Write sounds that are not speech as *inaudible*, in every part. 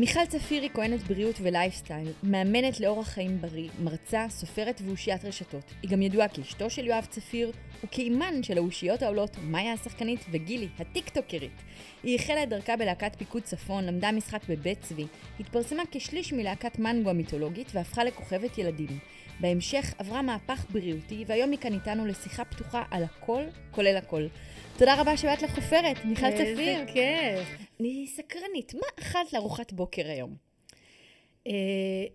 מיכל צפירי כהנת בריאות ולייפסטייל, מאמנת לאורח חיים בריא, מרצה, סופרת ואושיית רשתות. היא גם ידועה כאשתו של יואב צפיר, וכאימן של האושיות העולות מאיה השחקנית וגילי, הטיקטוקרית. היא החלה את דרכה בלהקת פיקוד צפון, למדה משחק בבית צבי, התפרסמה כשליש מלהקת מנגו המיתולוגית והפכה לכוכבת ילדים. בהמשך עברה מהפך בריאותי, והיום היא כאן איתנו לשיחה פתוחה על הכל, כולל הכל. תודה רבה שבאת לחופרת, מיכל צפיר. איזה כיף. אני סקרנית, מה אכלת לארוחת בוקר היום? אה,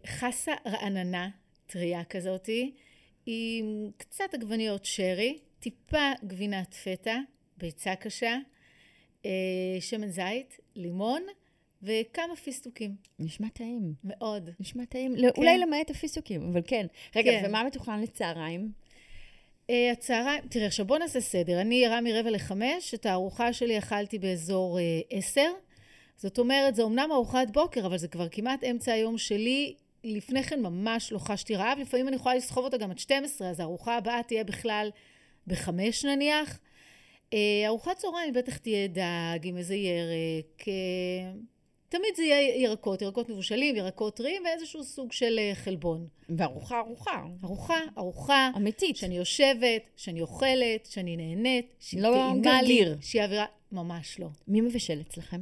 חסה רעננה, טריה כזאתי, עם קצת עגבניות שרי, טיפה גבינת פטה, ביצה קשה, אה, שמן זית, לימון וכמה פיסטוקים. נשמע טעים. מאוד. נשמע טעים, כן. אולי למעט הפיסטוקים, אבל כן. רגע, כן. ומה מתוכנן לצהריים? אה, הצהריים, תראה, עכשיו בוא נעשה סדר. אני ערה מרבע לחמש, את הארוחה שלי אכלתי באזור אה, עשר. זאת אומרת, זו אמנם ארוחת בוקר, אבל זה כבר כמעט אמצע היום שלי. לפני כן ממש לא חשתי רעב, לפעמים אני יכולה לסחוב אותה גם עד 12, אז הארוחה הבאה תהיה בכלל בחמש נניח. אה, ארוחת צהריים בטח תהיה דג עם איזה ירק. אה, תמיד זה יהיה ירקות, ירקות מבושלים, ירקות טריים ואיזשהו סוג של אה, חלבון. וארוחה ארוחה. ארוחה, ארוחה. אמיתית. שאני יושבת, שאני אוכלת, שאני נהנית, שהיא לא טעימה לי. שהיא אווירה... ממש לא. מי מבשל אצלכם?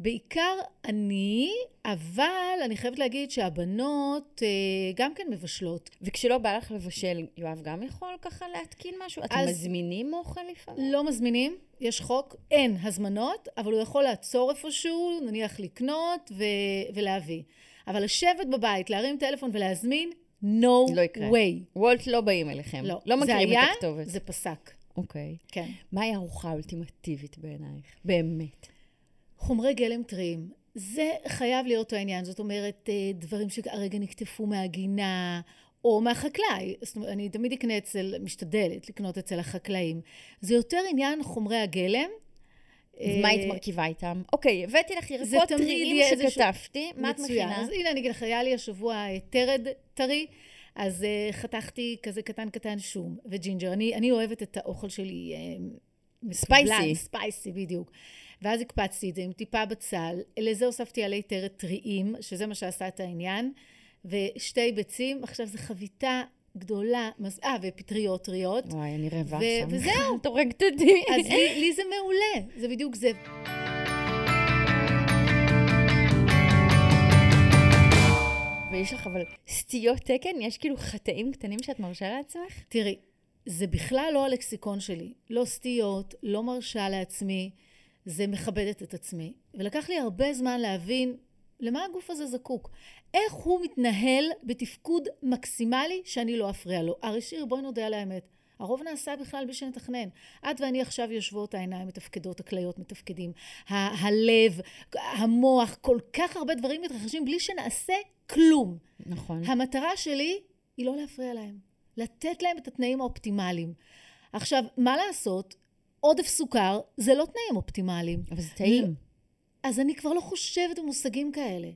בעיקר אני, אבל אני חייבת להגיד שהבנות אה, גם כן מבשלות. וכשלא בא לך לבשל, יואב גם יכול ככה להתקין משהו? אתם מזמינים אוכל לפעמים? לא מזמינים, יש חוק, אין הזמנות, אבל הוא יכול לעצור איפשהו, נניח לקנות ו- ולהביא. אבל לשבת בבית, להרים טלפון ולהזמין, no לא יקרה. way. וולט לא באים אליכם. לא. לא זה מכירים היה, את הכתובת. זה פסק. אוקיי. כן. מהי הארוחה האולטימטיבית בעינייך? באמת. חומרי גלם טריים. זה חייב להיות העניין. זאת אומרת, אה, דברים שהרגע נקטפו מהגינה, או מהחקלאי. זאת אומרת, אני תמיד אקנה אצל, משתדלת לקנות אצל החקלאים. זה יותר עניין חומרי הגלם. מה אה, היית מרכיבה איתם? אוקיי, הבאתי לך ירקות טריים שכתבתי. מה את. מכינה? אז הנה, אני אגיד לך, היה לי השבוע אה, תרד טרי, אז חתכתי כזה קטן קטן שום וג'ינג'ר. אני, אני אוהבת את האוכל שלי spicy. spicy, בדיוק. ואז הקפצתי את זה עם טיפה בצל. לזה הוספתי עלי תרד טריים, שזה מה שעשה את העניין, ושתי ביצים. עכשיו, זו חביתה גדולה, אה, ופטריות טריות. וואי, אני רעבה עכשיו. וזהו. *laughs* את הורגת אותי. אז לי, לי זה מעולה, זה בדיוק זה. ויש לך אבל סטיות תקן? יש כאילו חטאים קטנים שאת מרשה לעצמך? תראי, זה בכלל לא הלקסיקון שלי. לא סטיות, לא מרשה לעצמי, זה מכבדת את עצמי. ולקח לי הרבה זמן להבין למה הגוף הזה זקוק. איך הוא מתנהל בתפקוד מקסימלי שאני לא אפריע לו. הרי שיר, בואי נודה על האמת. הרוב נעשה בכלל בלי שנתכנן. את ואני עכשיו יושבות, העיניים מתפקדות, הכליות מתפקדים, ה- הלב, המוח, כל כך הרבה דברים מתרחשים בלי שנעשה כלום. נכון. המטרה שלי היא לא להפריע להם, לתת להם את התנאים האופטימליים. עכשיו, מה לעשות? עודף סוכר זה לא תנאים אופטימליים. אבל זה טעים. אז אני כבר לא חושבת במושגים כאלה.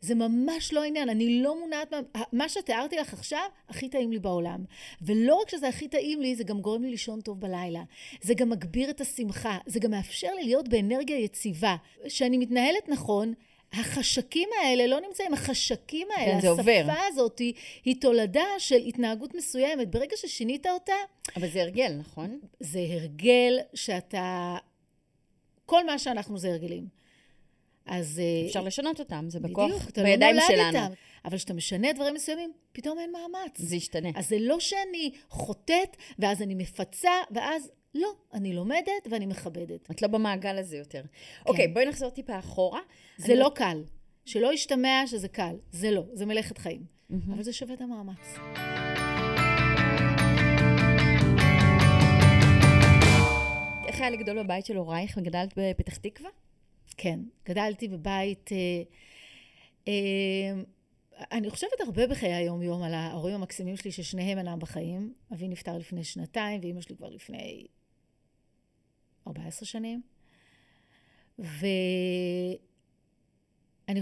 זה ממש לא העניין, אני לא מונעת, מה- מה שתיארתי לך עכשיו, הכי טעים לי בעולם. ולא רק שזה הכי טעים לי, זה גם גורם לי לישון טוב בלילה. זה גם מגביר את השמחה, זה גם מאפשר לי להיות באנרגיה יציבה. כשאני מתנהלת נכון, החשקים האלה לא נמצאים, החשקים האלה, כן, זה עובר. השפה הזאת היא, היא תולדה של התנהגות מסוימת. ברגע ששינית אותה, אבל זה הרגל, נכון? זה הרגל שאתה... כל מה שאנחנו זה הרגלים. אז... אה, אפשר לשנות אותם, זה בכוח בדיוק, אתה בידיים לא שלנו. איתם. אבל כשאתה משנה דברים מסוימים, פתאום אין מאמץ. זה ישתנה. אז זה לא שאני חוטאת, ואז אני מפצה, ואז לא, אני לומדת ואני מכבדת. את לא במעגל הזה יותר. אוקיי, בואי נחזור טיפה אחורה. זה לא קל. שלא ישתמע שזה קל. זה לא, זה מלאכת חיים. אבל זה שווה את המאמץ. איך היה לגדול בבית של הורייך וגדלת בפתח תקווה? כן, גדלתי בבית... אה, אה, אני חושבת הרבה בחיי היום-יום על ההורים המקסימים שלי, ששניהם אינם בחיים. אבי נפטר לפני שנתיים, ואימא שלי כבר לפני 14 שנים. ואני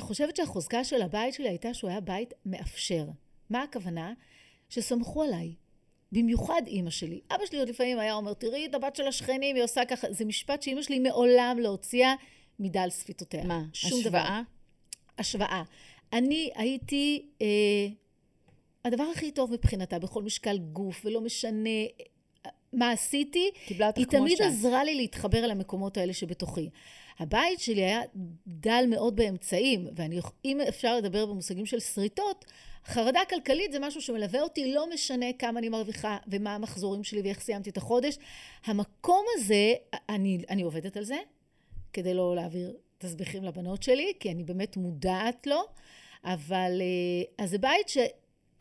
חושבת שהחוזקה של הבית שלי הייתה שהוא היה בית מאפשר. מה הכוונה? שסמכו עליי. במיוחד אימא שלי. אבא שלי עוד לפעמים היה אומר, תראי את הבת של השכנים, היא עושה ככה. זה משפט שאימא שלי מעולם לא הוציאה מדל שפתותיה. מה, שום השוואה? דבר. השוואה. אני הייתי אה, הדבר הכי טוב מבחינתה, בכל משקל גוף, ולא משנה מה עשיתי, היא תמיד שאת. עזרה לי להתחבר אל המקומות האלה שבתוכי. הבית שלי היה דל מאוד באמצעים, ואם אפשר לדבר במושגים של שריטות, חרדה כלכלית זה משהו שמלווה אותי, לא משנה כמה אני מרוויחה ומה המחזורים שלי ואיך סיימתי את החודש. המקום הזה, אני, אני עובדת על זה, כדי לא להעביר תסביכים לבנות שלי, כי אני באמת מודעת לו, אבל אה, אז זה בית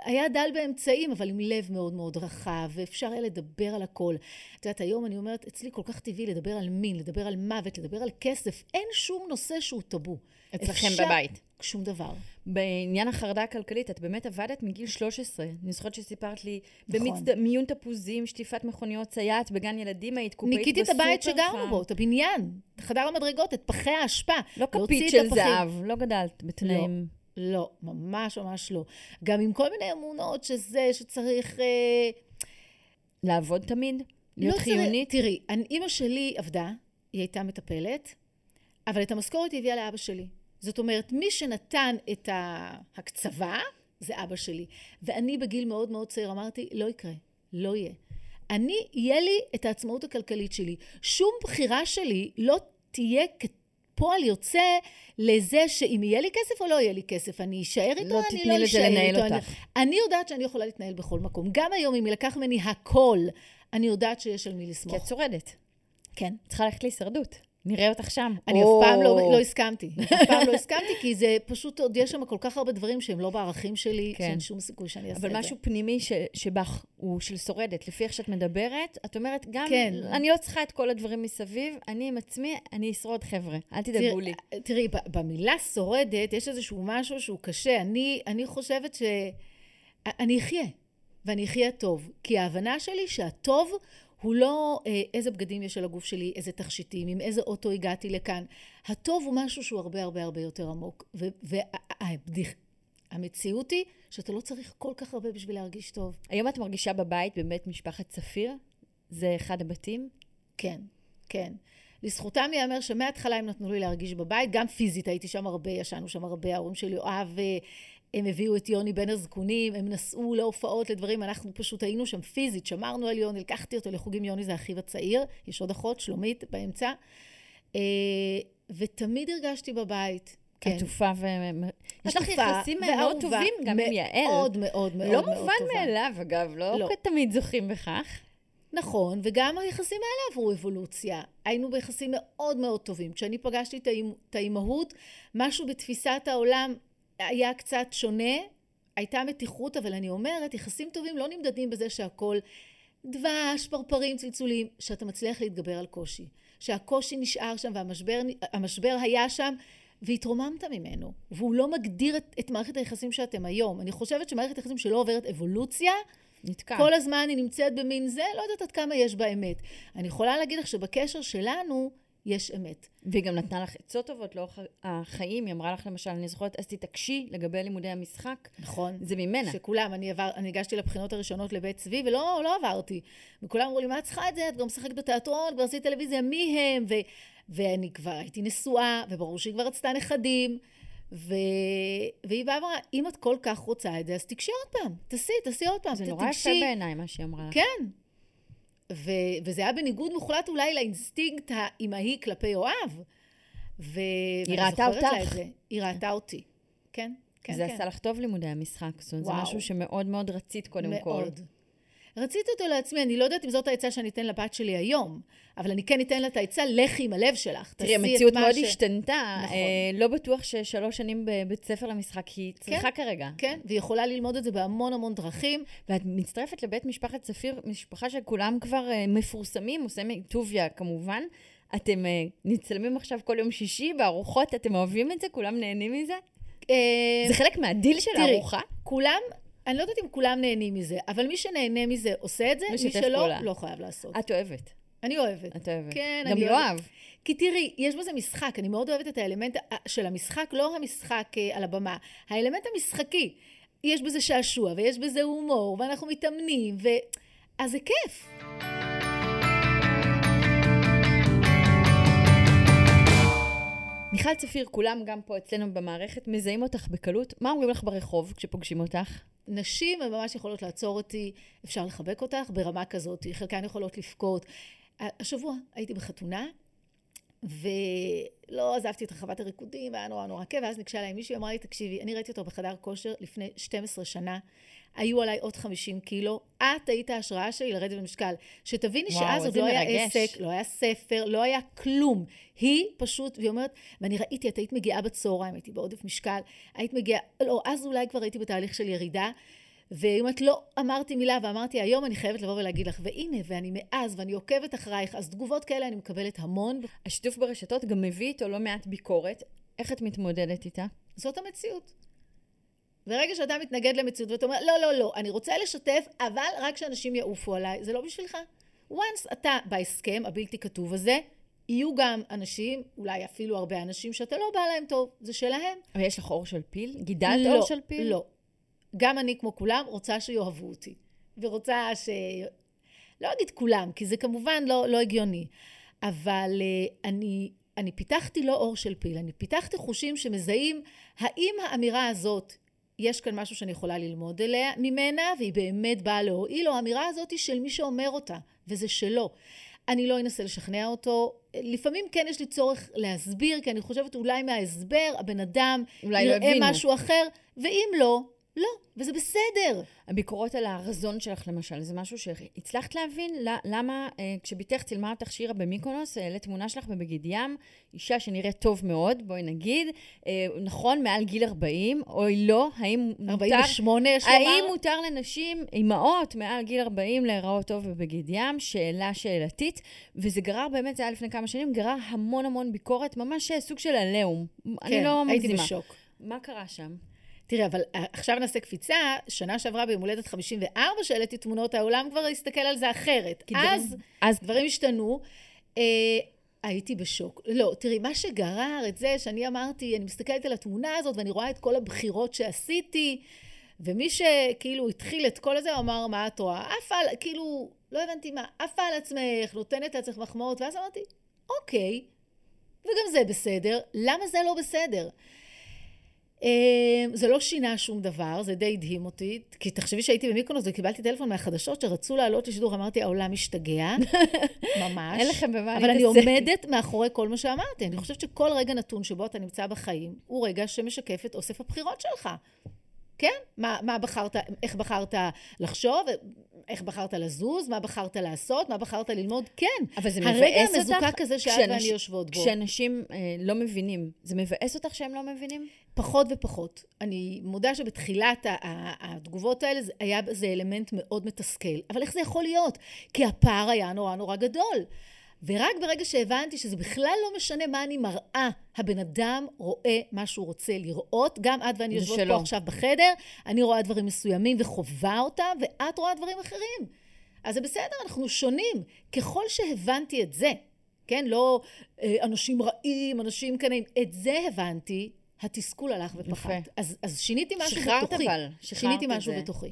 שהיה דל באמצעים, אבל עם לב מאוד מאוד רחב, ואפשר היה לדבר על הכל. את יודעת, היום אני אומרת, אצלי כל כך טבעי לדבר על מין, לדבר על מוות, לדבר על כסף, אין שום נושא שהוא טאבו. אצלכם אפשר- בבית. שום דבר. בעניין החרדה הכלכלית, את באמת עבדת מגיל 13. אני זוכרת שסיפרת לי, נכון. במיון תפוזים, שטיפת מכוניות, סייעת בגן ילדים, היית קופאית ניקיתי את הבית בסופר שגרנו. בו, את הבניין, את חדר המדרגות, את פחי האשפה. לא כפית של. זהב, לא גדלת בתנאים. לא, ממש ממש לא. גם עם כל מיני אמונות שזה, שצריך... אה, לעבוד תמיד? להיות לא חיונית? צריך, תראי, אימא שלי עבדה, היא הייתה מטפלת, אבל את המשכורת היא הביאה לאבא שלי. זאת אומרת, מי שנתן את ההקצבה זה אבא שלי. ואני בגיל מאוד מאוד צעיר אמרתי, לא יקרה, לא יהיה. אני, יהיה לי את העצמאות הכלכלית שלי. שום בחירה שלי לא תהיה כפועל יוצא לזה שאם יהיה לי כסף או לא יהיה לי כסף, אני אשאר איתו, לא אני לא אשאר איתו. אני- אותך. אני יודעת שאני יכולה להתנהל בכל מקום. גם היום, אם יילקח ממני הכל, אני יודעת שיש על מי כי לסמוך. את שורדת. כן. צריכה ללכת להישרדות. נראה אותך שם. אני או- אף פעם לא, לא הסכמתי. אף פעם לא הסכמתי, כי זה פשוט, עוד יש שם כל כך הרבה דברים שהם לא בערכים שלי, כן. שאין שום סיכוי שאני אעשה את זה. אבל משהו פנימי ש, שבך הוא של שורדת. לפי איך שאת מדברת, את אומרת, גם, כן. אני לא צריכה את כל הדברים מסביב, אני עם עצמי, אני אשרוד, חבר'ה. אל תדאגו לי. תראי, תראי, במילה שורדת, יש איזשהו משהו שהוא קשה. אני, אני חושבת ש... אני אחיה, ואני אחיה טוב. כי ההבנה שלי שהטוב הוא לא אה, איזה בגדים יש על הגוף שלי, איזה תכשיטים, עם איזה אוטו הגעתי לכאן. הטוב הוא משהו שהוא הרבה הרבה הרבה יותר עמוק. והמציאות היא שאתה לא צריך כל כך הרבה בשביל להרגיש טוב. היום את מרגישה בבית, בבית משפחת צפיר? זה אחד הבתים? כן, כן. לזכותם ייאמר שמההתחלה הם נתנו לי להרגיש בבית, גם פיזית הייתי שם הרבה, ישנו שם הרבה, ההורים של יואב, אה, הם הביאו את יוני בין הזקונים, הם נסעו להופעות, לדברים, אנחנו פשוט היינו שם פיזית, שמרנו על יוני, לקחתי אותו לחוגים, יוני זה אחיו הצעיר, יש עוד אחות, שלומית, באמצע, אה, ותמיד הרגשתי בבית. כן. עטופה ו... יש לך יחסים מאוד. טובים גם עם יעל. מאוד מאוד מאוד לא מאוד מובן טובה. מאליו, אגב, לא לא. תמיד זוכים בכך. נכון, וגם היחסים האלה עברו אבולוציה. היינו ביחסים מאוד מאוד טובים. כשאני פגשתי את האימהות, משהו בתפיסת העולם היה קצת שונה. הייתה מתיחות, אבל אני אומרת, יחסים טובים לא נמדדים בזה שהכל דבש, פרפרים, צלצולים, שאתה מצליח להתגבר על קושי. שהקושי נשאר שם והמשבר המשבר היה שם, והתרוממת ממנו. והוא לא מגדיר את, את מערכת היחסים שאתם היום. אני חושבת שמערכת יחסים שלא עוברת אבולוציה, נתקע. כל הזמן היא נמצאת במין זה, לא יודעת עד כמה יש בה אמת. אני יכולה להגיד לך שבקשר שלנו יש אמת. והיא גם נתנה לך עצות טובות לאורך החיים. היא אמרה לך, למשל, אני זוכרת, אז תתעקשי לגבי לימודי המשחק. נכון. זה ממנה. שכולם, אני, עבר, אני הגשתי לבחינות הראשונות לבית צבי, ולא לא עברתי. וכולם אמרו לי, מה את צריכה את זה? את גם משחקת בתיאטרון, כבר עשית טלוויזיה, מי הם? ו, ואני כבר הייתי נשואה, וברור שהיא כבר רצתה נכדים. ו... והיא באה ואמרה, אם את כל כך רוצה את זה, אז תיגשי עוד פעם, תעשי, תעשי עוד פעם, זה ת- נורא יפה. בעיניי, מה שהיא אמרה לך. כן. ו- וזה היה בניגוד מוחלט אולי לאינסטינקט האימהי כלפי יואב. ו- ואני ראתה אותך. היא ראתה אותי. כן, כן, זה כן. עשה לך טוב לימודי המשחק. זאת אומרת, זה. משהו שמאוד מאוד רצית קודם כל. מאוד. רציתי אותו לעצמי, אני לא יודעת אם זאת העצה שאני אתן לבת שלי היום, אבל אני כן אתן לה את העצה, לכי עם הלב שלך. תראי, תעשי את המציאות מאוד השתנתה. נכון. אה, לא בטוח ששלוש שנים בבית ספר למשחק היא צריכה כרגע. כן, והיא יכולה ללמוד את זה בהמון המון דרכים. ואת מצטרפת לבית משפחת צפיר, משפחה שכולם כבר אה, מפורסמים, עושה טוביה כמובן. אתם אה, נצלמים עכשיו כל יום שישי בארוחות, אתם אוהבים את זה? כולם נהנים מזה? אה, זה חלק מהדיל של הארוחה? כולם, אני לא יודעת אם כולם נהנים מזה, אבל מי שנהנה מזה עושה את זה, מי שלא, פעולה. לא חייב לעשות. את אוהבת. אני אוהבת. את אוהבת. כן, גם אני יואב. אוהבת. כי תראי, יש בזה משחק, אני מאוד אוהבת את האלמנט ה- של המשחק, לא המשחק אה, על הבמה, האלמנט המשחקי. יש בזה שעשוע, ויש בזה הומור, ואנחנו מתאמנים, ו... אז זה כיף. מיכל צפיר, כולם גם פה אצלנו במערכת, מזהים אותך בקלות. מה אומרים לך ברחוב כשפוגשים אותך? נשים הן ממש יכולות לעצור אותי, אפשר לחבק אותך ברמה כזאת, חלקן יכולות לבכות. השבוע הייתי בחתונה, ולא עזבתי את רחבת הריקודים, והיה נורא נורא כיף, ואז ניגשה אליי מישהי, אמרה לי, תקשיבי, אני ראיתי אותו בחדר כושר לפני 12 שנה, היו עליי עוד 50 קילו, את היית ההשראה שלי לרדת במשקל. שתביני וואו, שאז עוד לא היה מרגש. עסק, לא היה ספר, לא היה כלום. היא פשוט, והיא אומרת, ואני ראיתי, את היית מגיעה בצהריים, הייתי בעודף משקל, היית מגיעה, לא, אז אולי כבר הייתי בתהליך של ירידה. והיא אומרת, לא אמרתי מילה, ואמרתי, היום אני חייבת לבוא ולהגיד לך, והנה, ואני מאז, ואני עוקבת אחרייך, אז תגובות כאלה אני מקבלת המון. השיתוף ברשתות גם מביא איתו לא מעט ביקורת. איך את מתמודדת איתה? זאת המציאות. ברגע שאתה מתנגד למציאות ואתה אומר, לא, לא, לא, אני רוצה לשתף, אבל רק שאנשים יעופו עליי, זה לא בשבילך. once אתה בהסכם הבלתי כתוב הזה, יהיו גם אנשים, אולי אפילו הרבה אנשים, שאתה לא בא להם טוב, זה שלהם. אבל יש לך אור של פיל? גידלת לא, אור של פיל? לא. גם אני, כמו כולם, רוצה שיאהבו אותי. ורוצה ש... לא אגיד כולם, כי זה כמובן לא, לא הגיוני, אבל uh, אני, אני פיתחתי לא אור של פיל, אני פיתחתי חושים שמזהים האם האמירה הזאת, יש כאן משהו שאני יכולה ללמוד אליה, ממנה, והיא באמת באה להועיל, או האמירה הזאת היא של מי שאומר אותה, וזה שלו. אני לא אנסה לשכנע אותו. לפעמים כן יש לי צורך להסביר, כי אני חושבת אולי מההסבר הבן אדם לא יראה הבינו. משהו אחר, ואם לא, לא, וזה בסדר. הביקורות על הרזון שלך למשל, זה משהו שהצלחת להבין? למה אה, כשבתך צילמה אותך שירה במיקונוס, העלית תמונה שלך בבגד ים, אישה שנראית טוב מאוד, בואי נגיד, אה, נכון, מעל גיל 40, אוי לא, האם מותר... 48 יש לומר. האם מותר לנשים, אימהות מעל גיל 40 להיראות טוב בבגד ים? שאלה שאלתית. וזה גרר, באמת, זה היה לפני כמה שנים, גרר המון המון ביקורת, ממש אה, סוג של עליהום. אני לא כן, הייתי מגזימה. בשוק. מה קרה שם? תראה, אבל אה, עכשיו נעשה קפיצה, שנה שעברה ביום הולדת 54 שהעליתי תמונות, העולם כבר הסתכל על זה אחרת. אז אז דברים השתנו. אה, הייתי בשוק. לא, תראי, מה שגרר את זה שאני אמרתי, אני מסתכלת על התמונה הזאת ואני רואה את כל הבחירות שעשיתי, ומי שכאילו התחיל את כל הזה, הוא אמר, מה את רואה? עפה על, כאילו, לא הבנתי מה, עפה על עצמך, נותנת לעצמך מחמאות, ואז אמרתי, אוקיי, וגם זה בסדר, למה זה לא בסדר? אה, זה לא שינה שום דבר, זה די הדהים אותי, כי תחשבי שהייתי במיקרונוס וקיבלתי טלפון מהחדשות שרצו לעלות לשידור, אמרתי, העולם משתגע, ממש. אין לכם במה אבל אני להתעסק. עומדת מאחורי כל מה שאמרתי. אני חושבת שכל רגע נתון שבו אתה נמצא בחיים, הוא רגע שמשקף את אוסף הבחירות שלך. כן? מה, מה בחרת, איך בחרת לחשוב, איך בחרת לזוז, מה בחרת לעשות, מה בחרת ללמוד, כן. אבל זה הרגע מבאס אותך... המזוקק הזה שאת כשאנש- ואני יושבות בו. כשאנשים אה, לא מבינים, זה מבאס אותך שהם לא מבינים? פחות ופחות. אני מודה שבתחילת התגובות האלה זה היה בזה אלמנט מאוד מתסכל. אבל איך זה יכול להיות? כי הפער היה נורא נורא גדול. ורק ברגע שהבנתי שזה בכלל לא משנה מה אני מראה, הבן אדם רואה מה שהוא רוצה לראות. גם את ואני יושבות שלו. פה עכשיו בחדר, אני רואה דברים מסוימים וחווה אותם, ואת רואה דברים אחרים. אז זה בסדר, אנחנו שונים. ככל שהבנתי את זה, כן, לא אה, אנשים רעים, אנשים קנאים, את זה הבנתי, התסכול הלך ופחת. יפה. אז, אז שיניתי משהו שחררת בתוכי. אבל, שחררת שיניתי משהו זה. בתוכי.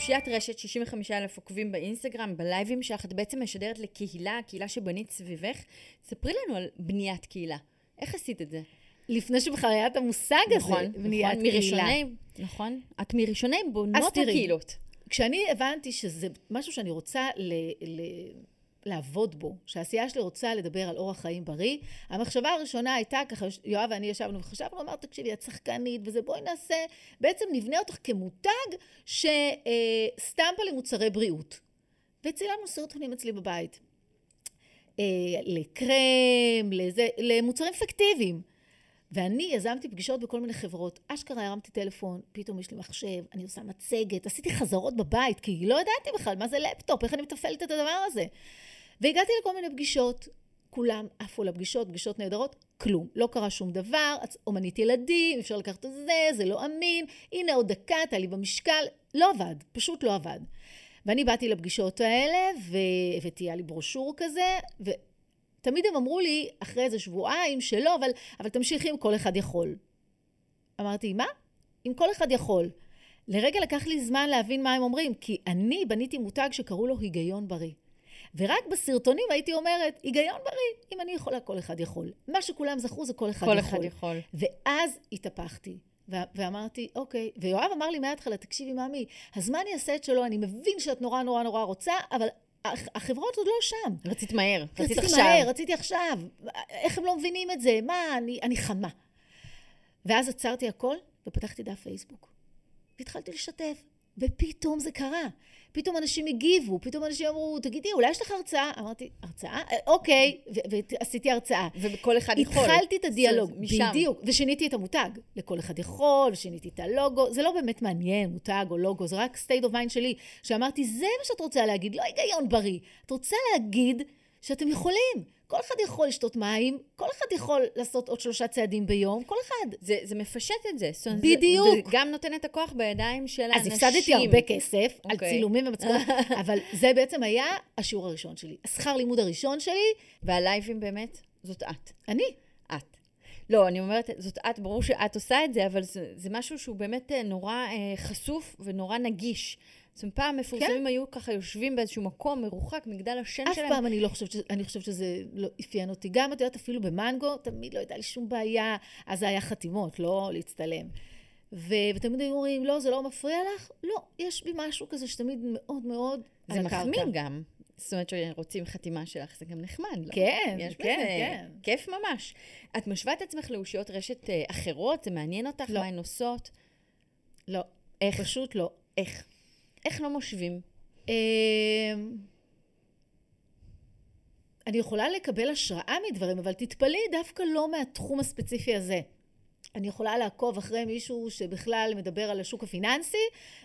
את אושיית רשת, 65 אלף עוקבים באינסטגרם, בלייבים שלך, את בעצם משדרת לקהילה, הקהילה שבנית סביבך. ספרי לנו על בניית קהילה. איך עשית את זה? לפני שבכלל היה את המושג הזה, נכון, בניית נכון, קהילה. מראשוני, נכון. את מראשוני בונות. הקהילות. כשאני הבנתי שזה משהו שאני רוצה ל, ל, לעבוד בו, שהעשייה שלי רוצה לדבר על אורח חיים בריא, המחשבה הראשונה הייתה, ככה יואב ואני ישבנו וחשבנו, אמר, תקשיבי, את שחקנית וזה, בואי נעשה, בעצם נבנה אותך כמותג שסטמפה למוצרי בריאות. וצילמנו סרטונים אצלי בבית. אה, לקרם, לזה, למוצרים פיקטיביים. ואני יזמתי פגישות בכל מיני חברות. אשכרה הרמתי טלפון, פתאום יש לי מחשב, אני עושה מצגת, עשיתי חזרות בבית, כי לא ידעתי בכלל מה זה לפטופ, איך אני מתפעלת את הדבר הזה. והגעתי לכל מיני פגישות. כולם עפו לפגישות, פגישות נהדרות, כלום. לא קרה שום דבר, אומנית ילדים, אפשר לקחת את זה, זה לא אמין, הנה עוד דקה, תעלי במשקל, לא עבד, פשוט לא עבד. ואני באתי לפגישות האלה, והבאתי לי ברושור כזה, ותמיד הם אמרו לי, אחרי איזה שבועיים, שלא, אבל, אבל תמשיכי אם כל אחד יכול. אמרתי, מה? אם כל אחד יכול. לרגע לקח לי זמן להבין מה הם אומרים, כי אני בניתי מותג שקראו לו היגיון בריא. ורק בסרטונים הייתי אומרת, היגיון בריא, אם אני יכולה, כל אחד יכול. מה שכולם זכרו זה כל אחד כל יכול. כל אחד יכול. ואז התהפכתי. ואמרתי, אוקיי, ויואב אמר לי מההתחלה, תקשיבי, ממי, הזמן יעשה את שלו, אני מבין שאת נורא נורא נורא רוצה, אבל החברות עוד לא שם. רצית מהר, רצית רציתי עכשיו. רציתי מהר, רציתי עכשיו. איך הם לא מבינים את זה? מה, אני, אני חמה. ואז עצרתי הכל ופתחתי דף פייסבוק. והתחלתי לשתף, ופתאום זה קרה. פתאום אנשים הגיבו, פתאום אנשים אמרו, תגידי, אולי יש לך הרצאה? אמרתי, הרצאה? אה, אוקיי, ועשיתי הרצאה. וכל אחד יכול. התחלתי את הדיאלוג, בדיוק, ושיניתי את המותג. לכל אחד יכול, ושיניתי את הלוגו. זה לא באמת מעניין, מותג או לוגו, זה רק state of mind שלי. שאמרתי, זה מה שאת רוצה להגיד, לא היגיון בריא. את רוצה להגיד שאתם יכולים. כל אחד יכול לשתות מים, כל אחד יכול לעשות עוד שלושה צעדים ביום, כל אחד. זה, זה מפשט את זה. בדיוק. זה, זה גם נותן את הכוח בידיים של אז האנשים. אז הפסדתי הרבה כסף okay. על אוקיי. צילומים ומצגות, *laughs* אבל זה בעצם היה השיעור הראשון שלי. השכר לימוד הראשון שלי. והלייבים באמת, זאת את. אני. את. לא, אני אומרת, זאת את, ברור שאת עושה את זה, אבל זה, זה משהו שהוא באמת אה, נורא אה, חשוף ונורא נגיש. זאת אומרת, פעם מפורסמים כן? היו ככה יושבים באיזשהו מקום מרוחק, מגדל השן אף שלהם. אף פעם אני לא חושבת, אני חושבת שזה לא אפיין אותי. גם, את יודעת, אפילו במנגו, תמיד לא הייתה לי שום בעיה. אז זה היה חתימות, לא להצטלם. ו... ותמיד היו אומרים, לא, זה לא מפריע לך? לא, יש בי משהו כזה שתמיד מאוד מאוד זה מחמיא גם. זאת אומרת שרוצים חתימה שלך, זה גם נחמד, לא? כן, יש כן, בזה כן. כיף ממש. את משווה את עצמך לאושיות רשת אה, אחרות? זה מעניין אותך? לא. מה הן עושות? לא. איך? פשוט לא. איך? איך לא מושווים? אמ, אני יכולה לקבל השראה מדברים, אבל תתפלאי דווקא לא מהתחום הספציפי הזה. אני יכולה לעקוב אחרי מישהו שבכלל מדבר על השוק הפיננסי,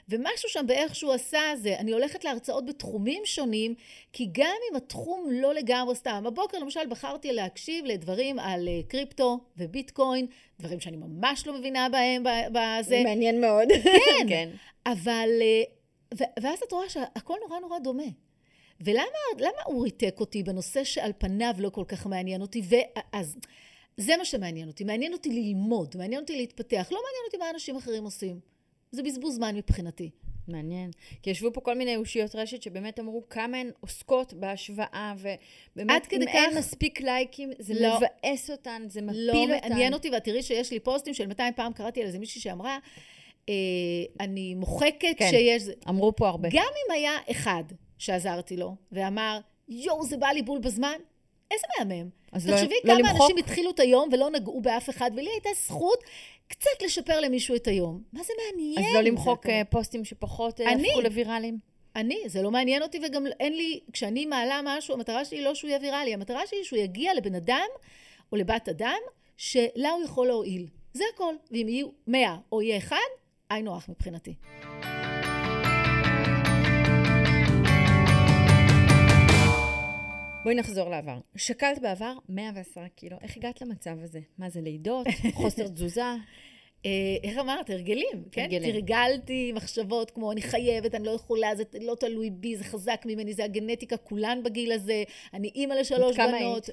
ומשהו שם באיך שהוא עשה זה, אני הולכת להרצאות בתחומים שונים, כי גם אם התחום לא לגמרי סתם, הבוקר למשל בחרתי להקשיב לדברים על אה, קריפטו וביטקוין, דברים שאני ממש לא מבינה בהם בזה. מעניין מאוד. כן, *laughs* כן. אבל אה, ואז את רואה שהכל נורא נורא דומה. ולמה הוא ריתק אותי בנושא שעל פניו לא כל כך מעניין אותי? ואז זה מה שמעניין אותי. מעניין אותי ללמוד, מעניין אותי להתפתח. לא מעניין אותי מה אנשים אחרים עושים. זה בזבוז זמן מבחינתי. מעניין. כי ישבו פה כל מיני אושיות רשת שבאמת אמרו כמה הן עוסקות בהשוואה, ובאמת אם כך... אין מספיק לייקים, זה לא, מבאס אותן, זה מפיל לא אותן. לא מעניין אותי, ואת תראי שיש לי פוסטים של 200 פעם קראתי על איזה מישהי שאמרה, אני מוחקת כן, שיש... אמרו פה הרבה. גם אם היה אחד שעזרתי לו, ואמר, יואו, זה בא לי בול בזמן, איזה מהמם. אז לא- תחשבי לא, כמה לא אנשים התחילו את היום ולא נגעו באף אחד, ולי הייתה זכות קצת לשפר למישהו את היום. מה זה מעניין? אז לא למחוק אה, פוסטים שפחות אה, הפכו לוויראליים? אני, זה לא מעניין אותי וגם אין לי, כשאני מעלה משהו, המטרה שלי לא שהוא יהיה ויראלי, המטרה שלי שהוא יגיע לבן אדם או לבת אדם שלה הוא יכול להועיל. זה הכל. ואם יהיו מאה או יהיה אחד, היינו הך מבחינתי. בואי נחזור לעבר. שקלת בעבר 110 קילו, איך הגעת למצב הזה? מה זה לידות? *laughs* חוסר תזוזה? אה, איך אמרת? הרגלים, כן? הרגלים. תרגלתי מחשבות כמו, אני חייבת, אני לא יכולה, זה לא תלוי בי, זה חזק ממני, זה הגנטיקה, כולן בגיל הזה, אני אימא לשלוש בנות. כמה היית?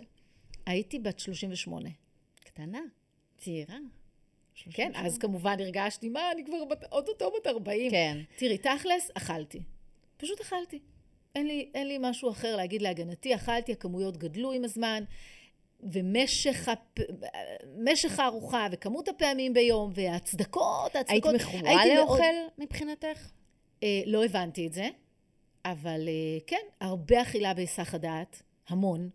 הייתי בת 38. קטנה, צעירה. כן, אז כמובן הרגשתי, מה, אני כבר בת, אוטוטו בת 40. כן. תראי, תכלס, אכלתי. פשוט אכלתי. אין לי, אין לי משהו אחר להגיד להגנתי, אכלתי, הכמויות גדלו עם הזמן, ומשך הפ... משך הארוחה, וכמות הפעמים ביום, וההצדקות, ההצדקות... היית מכורה לאוכל מאוד... מבחינתך? אה, לא הבנתי את זה, אבל אה, כן, הרבה אכילה בהיסח הדעת, המון.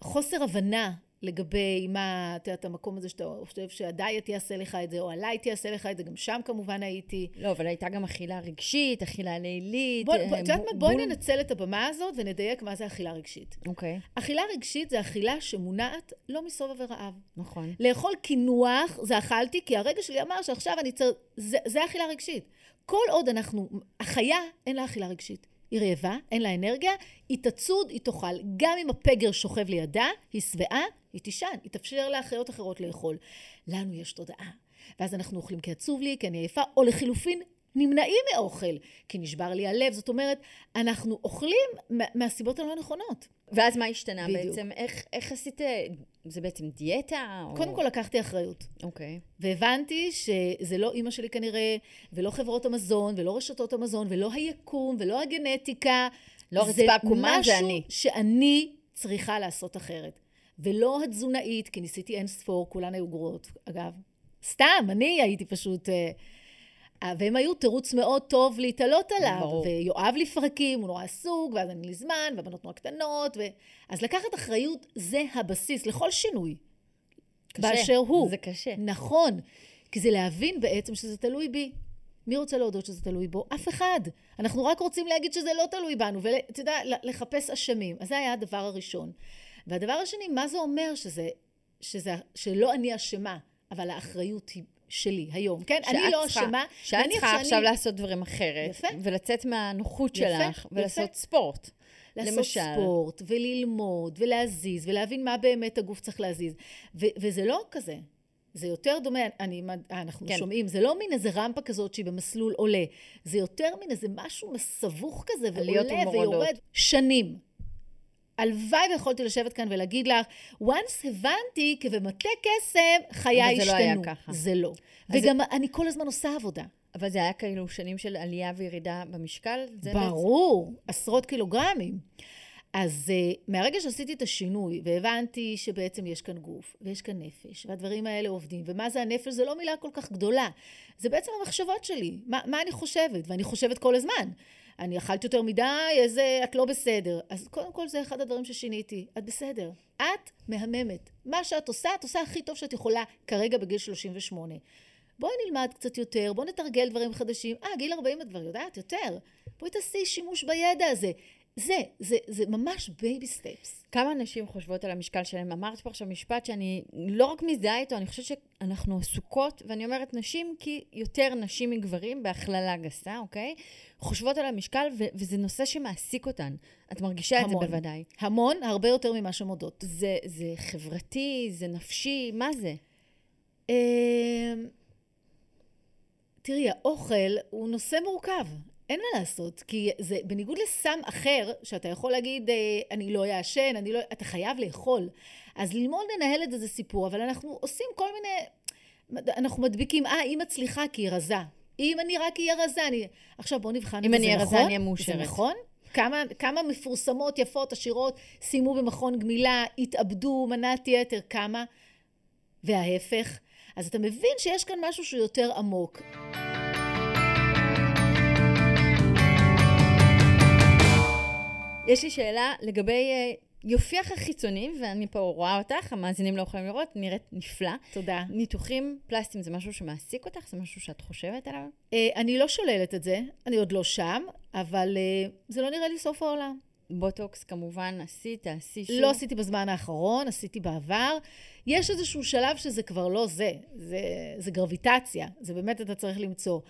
חוסר הבנה לגבי מה, את יודעת, המקום הזה שאתה חושב שהדיאט יעשה לך את זה, או הלייט יעשה לך את זה, גם שם כמובן הייתי. לא, אבל הייתה גם אכילה רגשית, אכילה לילית. בוא, בוא, את יודעת מה? בואי ננצל את הבמה הזאת ונדייק מה זה אכילה רגשית. אוקיי. Okay. אכילה רגשית זה אכילה שמונעת לא מסובב ורעב. נכון. לאכול קינוח זה אכלתי, כי הרגע שלי אמר שעכשיו אני צריך... זה, זה אכילה רגשית. כל עוד אנחנו... החיה, אין לה אכילה רגשית. היא רעבה, אין לה אנרגיה, היא תצוד, היא תאכל. גם אם הפגר שוכב לידה, היא שבעה, היא תישן, היא תאפשר לאחיות אחרות לאכול. לנו יש תודעה. ואז אנחנו אוכלים כי עצוב לי, כי אני עייפה, או לחילופין, נמנעים מאוכל, כי נשבר לי הלב. זאת אומרת, אנחנו אוכלים מהסיבות הלא נכונות. ואז מה השתנה בדיוק. בעצם? איך, איך עשית, זה בעצם דיאטה? או... קודם כל לקחתי אחריות. אוקיי. Okay. והבנתי שזה לא אימא שלי כנראה, ולא חברות המזון, ולא רשתות המזון, ולא היקום, ולא הגנטיקה. לא הרצפה עקומה, זה אני. זה משהו שאני צריכה לעשות אחרת. ולא התזונאית, כי ניסיתי אין ספור, כולן היו גרועות, אגב. סתם, אני הייתי פשוט... אה, אה, והם היו תירוץ מאוד טוב להתעלות עליו. ברור. ויואב לפרקים, הוא נורא עסוק, ואז אין לי זמן, והבנות נורא קטנות. ו... אז לקחת אחריות זה הבסיס לכל שינוי. קשה. באשר הוא. זה קשה. נכון. כי זה להבין בעצם שזה תלוי בי. מי רוצה להודות שזה תלוי בו? אף אחד. אנחנו רק רוצים להגיד שזה לא תלוי בנו, ואתה יודע, לחפש אשמים. אז זה היה הדבר הראשון. והדבר השני, מה זה אומר שזה, שזה, שלא אני אשמה, אבל האחריות היא שלי היום, כן? אני לא אשמה. שאת צריכה שאני... עכשיו לעשות דברים אחרת. יפה. ולצאת מהנוחות יפה, שלך, יפה. ולעשות ספורט. לעשות למשל. ספורט, וללמוד, ולהזיז, ולהבין מה באמת הגוף צריך להזיז. ו- וזה לא כזה. זה יותר דומה, אני, אנחנו כן. שומעים, זה לא מין איזה רמפה כזאת שהיא במסלול עולה, זה יותר מין איזה משהו מסבוך כזה, ועולה ויורד שנים. הלוואי ויכולתי לשבת כאן ולהגיד לך, once הבנתי כי במטה קסם חיי השתנו. אבל זה לא היה ככה. זה לא. וגם זה... אני כל הזמן עושה עבודה. אבל זה היה כאילו שנים של עלייה וירידה במשקל? ברור, בעצם... עשרות קילוגרמים. אז uh, מהרגע שעשיתי את השינוי והבנתי שבעצם יש כאן גוף ויש כאן נפש והדברים האלה עובדים ומה זה הנפש זה לא מילה כל כך גדולה זה בעצם המחשבות שלי מה, מה אני חושבת ואני חושבת כל הזמן אני אכלת יותר מדי, איזה, את לא בסדר. אז קודם כל זה אחד הדברים ששיניתי. את בסדר. את מהממת. מה שאת עושה, את עושה הכי טוב שאת יכולה כרגע בגיל 38. בואי נלמד קצת יותר, בואי נתרגל דברים חדשים. אה, גיל 40 את כבר יודעת יותר. בואי תעשי שימוש בידע הזה. זה, זה, זה ממש baby steps. כמה נשים חושבות על המשקל שלהן? אמרת פה עכשיו משפט שאני לא רק מזדהה איתו, אני חושבת שאנחנו עסוקות, ואני אומרת נשים כי יותר נשים מגברים, בהכללה גסה, אוקיי? חושבות על המשקל, ו- וזה נושא שמעסיק אותן. את מרגישה המון, את זה בוודאי. המון, הרבה יותר ממה שמודות. זה, זה חברתי, זה נפשי, מה זה? אמ, תראי, האוכל הוא נושא מורכב. אין מה לעשות, כי זה בניגוד לסם אחר, שאתה יכול להגיד, אה, אני לא אעשן, אני לא... אתה חייב לאכול. אז ללמוד לנהל את זה זה סיפור, אבל אנחנו עושים כל מיני... אנחנו מדביקים, אה, היא מצליחה כי היא רזה. אם אני רק אהיה רזה, אני... עכשיו בואו נבחן אם אני אהיה רזה, נכון? אני אהיה מאושרת. זה נכון? כמה, כמה מפורסמות, יפות, עשירות, סיימו במכון גמילה, התאבדו, מנת יתר, כמה? וההפך. אז אתה מבין שיש כאן משהו שהוא יותר עמוק. יש לי שאלה לגבי uh, יופייך החיצוני, ואני פה רואה אותך, המאזינים לא יכולים לראות, נראית נפלא. תודה. ניתוחים פלסטיים זה משהו שמעסיק אותך? זה משהו שאת חושבת עליו? Uh, אני לא שוללת את זה, אני עוד לא שם, אבל uh, זה לא נראה לי סוף העולם. בוטוקס כמובן עשית, תעשי שוב? לא עשיתי בזמן האחרון, עשיתי בעבר. יש איזשהו שלב שזה כבר לא זה, זה, זה גרביטציה, זה באמת אתה צריך למצוא.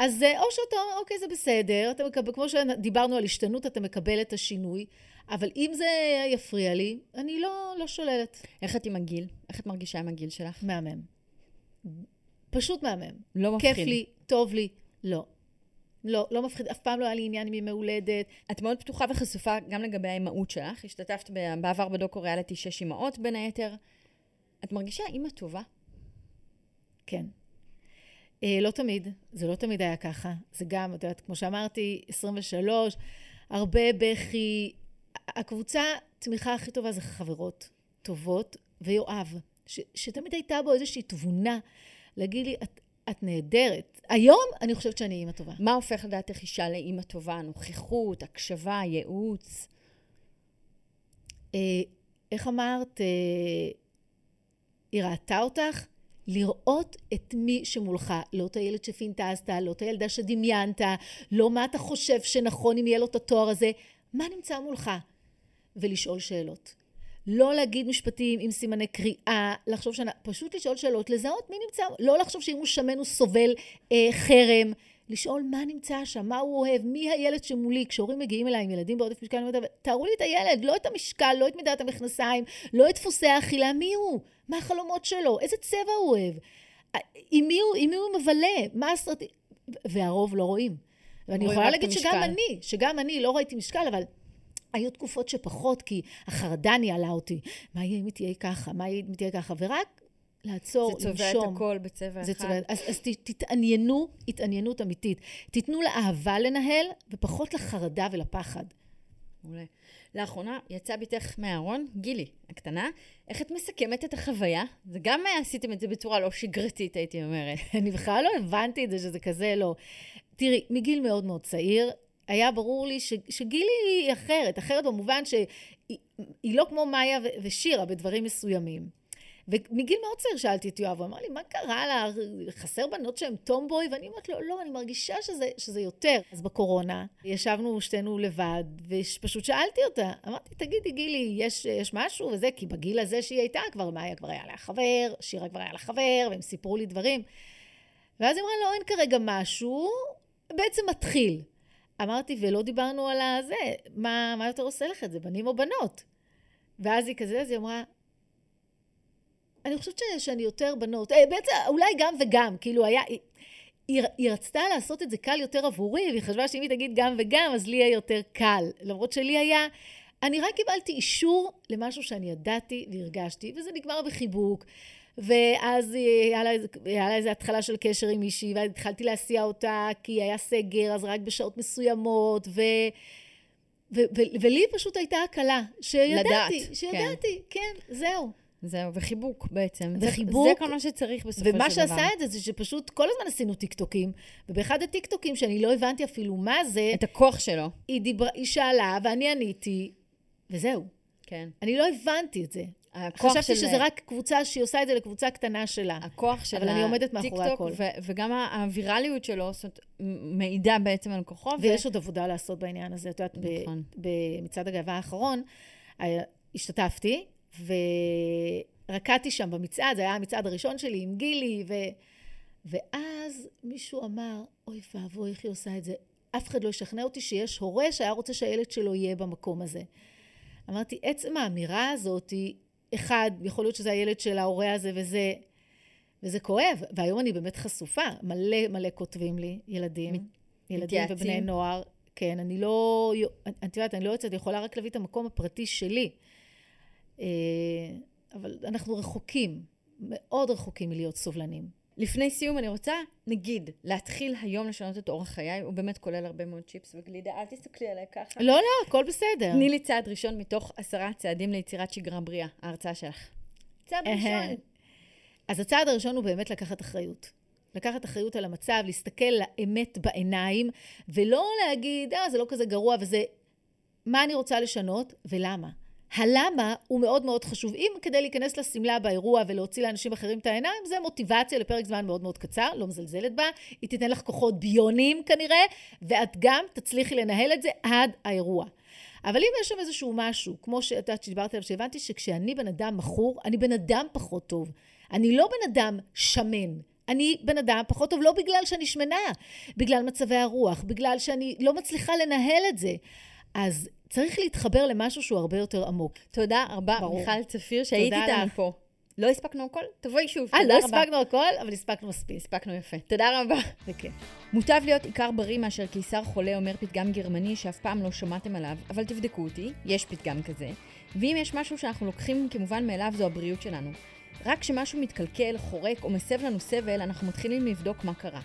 אז או שאתה אומר, אוקיי, זה בסדר, אתה מקבל, כמו שדיברנו על השתנות, אתה מקבל את השינוי, אבל אם זה יפריע לי, אני לא, לא שוללת. איך את עם הגיל? איך את מרגישה עם הגיל שלך? מהמם. פשוט מהמם. לא מפחיד. כיף לי, טוב לי, לא. לא, לא מפחיד, אף פעם לא היה לי עניין עם ימי הולדת. את מאוד פתוחה וחשופה גם לגבי האימהות שלך. השתתפת בעבר בדוקו ריאליטי שש אימהות בין היתר. את מרגישה אימא טובה? כן. אה, לא תמיד, זה לא תמיד היה ככה. זה גם, את יודעת, כמו שאמרתי, 23, הרבה בכי. הקבוצה תמיכה הכי טובה זה חברות טובות, ויואב, ש, שתמיד הייתה בו איזושהי תבונה להגיד לי, את, את נהדרת. היום אני חושבת שאני אימא טובה. מה הופך לדעתך אישה לאימא טובה? נוכחות, הקשבה, ייעוץ? אה, איך אמרת? אה, היא ראתה אותך? לראות את מי שמולך, לא את הילד שפינטזת, לא את הילדה שדמיינת, לא מה אתה חושב שנכון אם יהיה לו את התואר הזה, מה נמצא מולך? ולשאול שאלות. לא להגיד משפטים עם סימני קריאה, לחשוב שנה, פשוט לשאול שאלות, לזהות מי נמצא, לא לחשוב שאם הוא שמן הוא סובל אה, חרם, לשאול מה נמצא שם, מה הוא אוהב, מי הילד שמולי. כשהורים מגיעים אליי עם ילדים בעודף משקל, אני אומרת, תארו לי את הילד, לא את המשקל, לא את מידת המכנסיים, לא את דפוסי האכילה, מי הוא? מה החלומות שלו? איזה צבע הוא אוהב? עם מי הוא, עם מי הוא מבלה? מה הסרטים? והרוב לא רואים. ואני יכולה להגיד שגם אני, שגם אני לא ראיתי משקל, אבל היו תקופות שפחות, כי החרדה ניהלה אותי. מה יהיה אם היא תהיה ככה? מה יהיה אם היא תהיה ככה? ורק לעצור, לנשום. זה צובע את הכל בצבע זה אחד. צובע, אז, אז ת, תתעניינו התעניינות אמיתית. תיתנו לאהבה לנהל, ופחות לחרדה ולפחד. מעולה. לאחרונה יצא בתך מהארון, גילי הקטנה. איך את מסכמת את החוויה? זה גם עשיתם את זה בצורה לא שגרתית, הייתי אומרת. *laughs* אני בכלל לא הבנתי את זה, שזה כזה לא. תראי, מגיל מאוד מאוד צעיר, היה ברור לי ש, שגילי היא אחרת, אחרת במובן שהיא לא כמו מאיה ושירה בדברים מסוימים. ומגיל מאוד צעיר שאלתי את יואב, הוא אמר לי, מה קרה לה? חסר בנות שהן טומבוי? ואני אומרת לו, לא, אני מרגישה שזה, שזה יותר. אז בקורונה, ישבנו שתינו לבד, ופשוט שאלתי אותה, אמרתי, תגידי, גילי, יש, יש משהו וזה? כי בגיל הזה שהיא הייתה, כבר מאיה כבר היה לה חבר, שירה כבר היה לה חבר, והם סיפרו לי דברים. ואז היא אמרה, לא, אין כרגע משהו, בעצם מתחיל. אמרתי, ולא דיברנו על הזה, מה, מה יותר עושה לך את זה, בנים או בנות? ואז היא כזה, אז היא אמרה, אני חושבת ש, שאני יותר בנות, אה, בעצם אולי גם וגם, כאילו היה, היא, היא, רצתה לעשות את זה קל יותר עבורי, והיא חשבה שאם היא תגיד גם וגם, אז לי יהיה יותר קל. למרות שלי היה, אני רק קיבלתי אישור למשהו שאני ידעתי והרגשתי, וזה נגמר בחיבוק. ואז היה לה, היה לה איזו התחלה של קשר עם מישהי, והתחלתי להסיע אותה, כי היה סגר, אז רק בשעות מסוימות, ו... ו- ו- ולי פשוט הייתה הקלה, שידעתי, לדעת, שידעתי, כן, כן זהו. זהו, וחיבוק בעצם. וחיבוק. זה, זה כל מה שצריך בסופו של דבר. ומה שעשה את זה, זה שפשוט כל הזמן עשינו טיקטוקים, ובאחד הטיקטוקים, שאני לא הבנתי אפילו מה זה... את הכוח שלו. היא, דיבר, היא שאלה, ואני עניתי, וזהו. כן. אני לא הבנתי את זה. חשבתי של... שזה רק קבוצה שהיא עושה את זה לקבוצה קטנה שלה. הכוח של אבל אני עומדת מאחורי הכל. ו- וגם הווירליות שלו זאת, מעידה בעצם על כוחו. ויש ו... עוד עבודה לעשות בעניין הזה. את יודעת, נכון. במצעד הגאווה האחרון, השתתפתי, ורקדתי שם במצעד, זה היה המצעד הראשון שלי עם גילי, ו... ואז מישהו אמר, אוי ואבוי, איך היא עושה את זה? אף אחד לא ישכנע אותי שיש הורה שהיה רוצה שהילד שלו יהיה במקום הזה. אמרתי, עצם האמירה הזאת היא, אחד, יכול להיות שזה הילד של ההורה הזה וזה, וזה כואב. והיום אני באמת חשופה. מלא מלא כותבים לי, ילדים, ילדים מתייעצים. ובני נוער. כן, אני לא, את יודעת, אני לא יוצאת, אני יכולה רק להביא את המקום הפרטי שלי. אה, אבל אנחנו רחוקים, מאוד רחוקים מלהיות סובלנים. לפני סיום אני רוצה, נגיד, להתחיל היום לשנות את אורח חיי, הוא באמת כולל הרבה מאוד צ'יפס וגלידה, אל תסתכלי עליי ככה. לא, לא, הכל בסדר. תני לי צעד ראשון מתוך עשרה צעדים ליצירת שגרה בריאה, ההרצאה שלך. צעד ראשון. אז הצעד הראשון הוא באמת לקחת אחריות. לקחת אחריות על המצב, להסתכל לאמת בעיניים, ולא להגיד, אה, זה לא כזה גרוע, וזה... מה אני רוצה לשנות ולמה. הלמה הוא מאוד מאוד חשוב. אם כדי להיכנס לשמלה באירוע ולהוציא לאנשים אחרים את העיניים, זה מוטיבציה לפרק זמן מאוד מאוד קצר, לא מזלזלת בה, היא תיתן לך כוחות ביוניים כנראה, ואת גם תצליחי לנהל את זה עד האירוע. אבל אם יש שם איזשהו משהו, כמו שאת יודעת שדיברתי עליו, שהבנתי שכשאני בן אדם מכור, אני בן אדם פחות טוב. אני לא בן אדם שמן. אני בן אדם פחות טוב לא בגלל שאני שמנה, בגלל מצבי הרוח, בגלל שאני לא מצליחה לנהל את זה. אז צריך להתחבר למשהו שהוא הרבה יותר עמוק. תודה רבה, ברור. מיכל צפיר, שהיית איתנו פה. לא הספקנו הכל? תבואי שוב. אה, לא הספקנו הכל, אבל הספקנו מספיק. הספקנו יפה. תודה רבה. בכיף. מוטב להיות עיקר בריא מאשר קיסר חולה, אומר פתגם גרמני שאף פעם לא שמעתם עליו, אבל תבדקו אותי, יש פתגם כזה. ואם יש משהו שאנחנו לוקחים כמובן מאליו, זו הבריאות שלנו. רק כשמשהו מתקלקל, חורק או מסב לנו סבל, אנחנו מתחילים לבדוק מה קרה.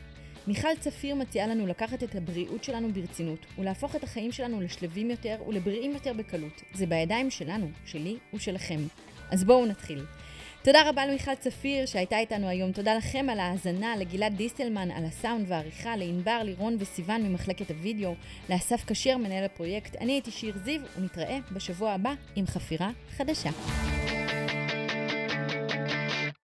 מיכל צפיר מציעה לנו לקחת את הבריאות שלנו ברצינות, ולהפוך את החיים שלנו לשלווים יותר ולבריאים יותר בקלות. זה בידיים שלנו, שלי ושלכם. אז בואו נתחיל. תודה רבה למיכל צפיר שהייתה איתנו היום. תודה לכם על ההאזנה, לגלעד דיסטלמן על הסאונד והעריכה, לענבר, לירון וסיון ממחלקת הוידאו, לאסף כשר מנהל הפרויקט. אני הייתי שיר זיו, ונתראה בשבוע הבא עם חפירה חדשה.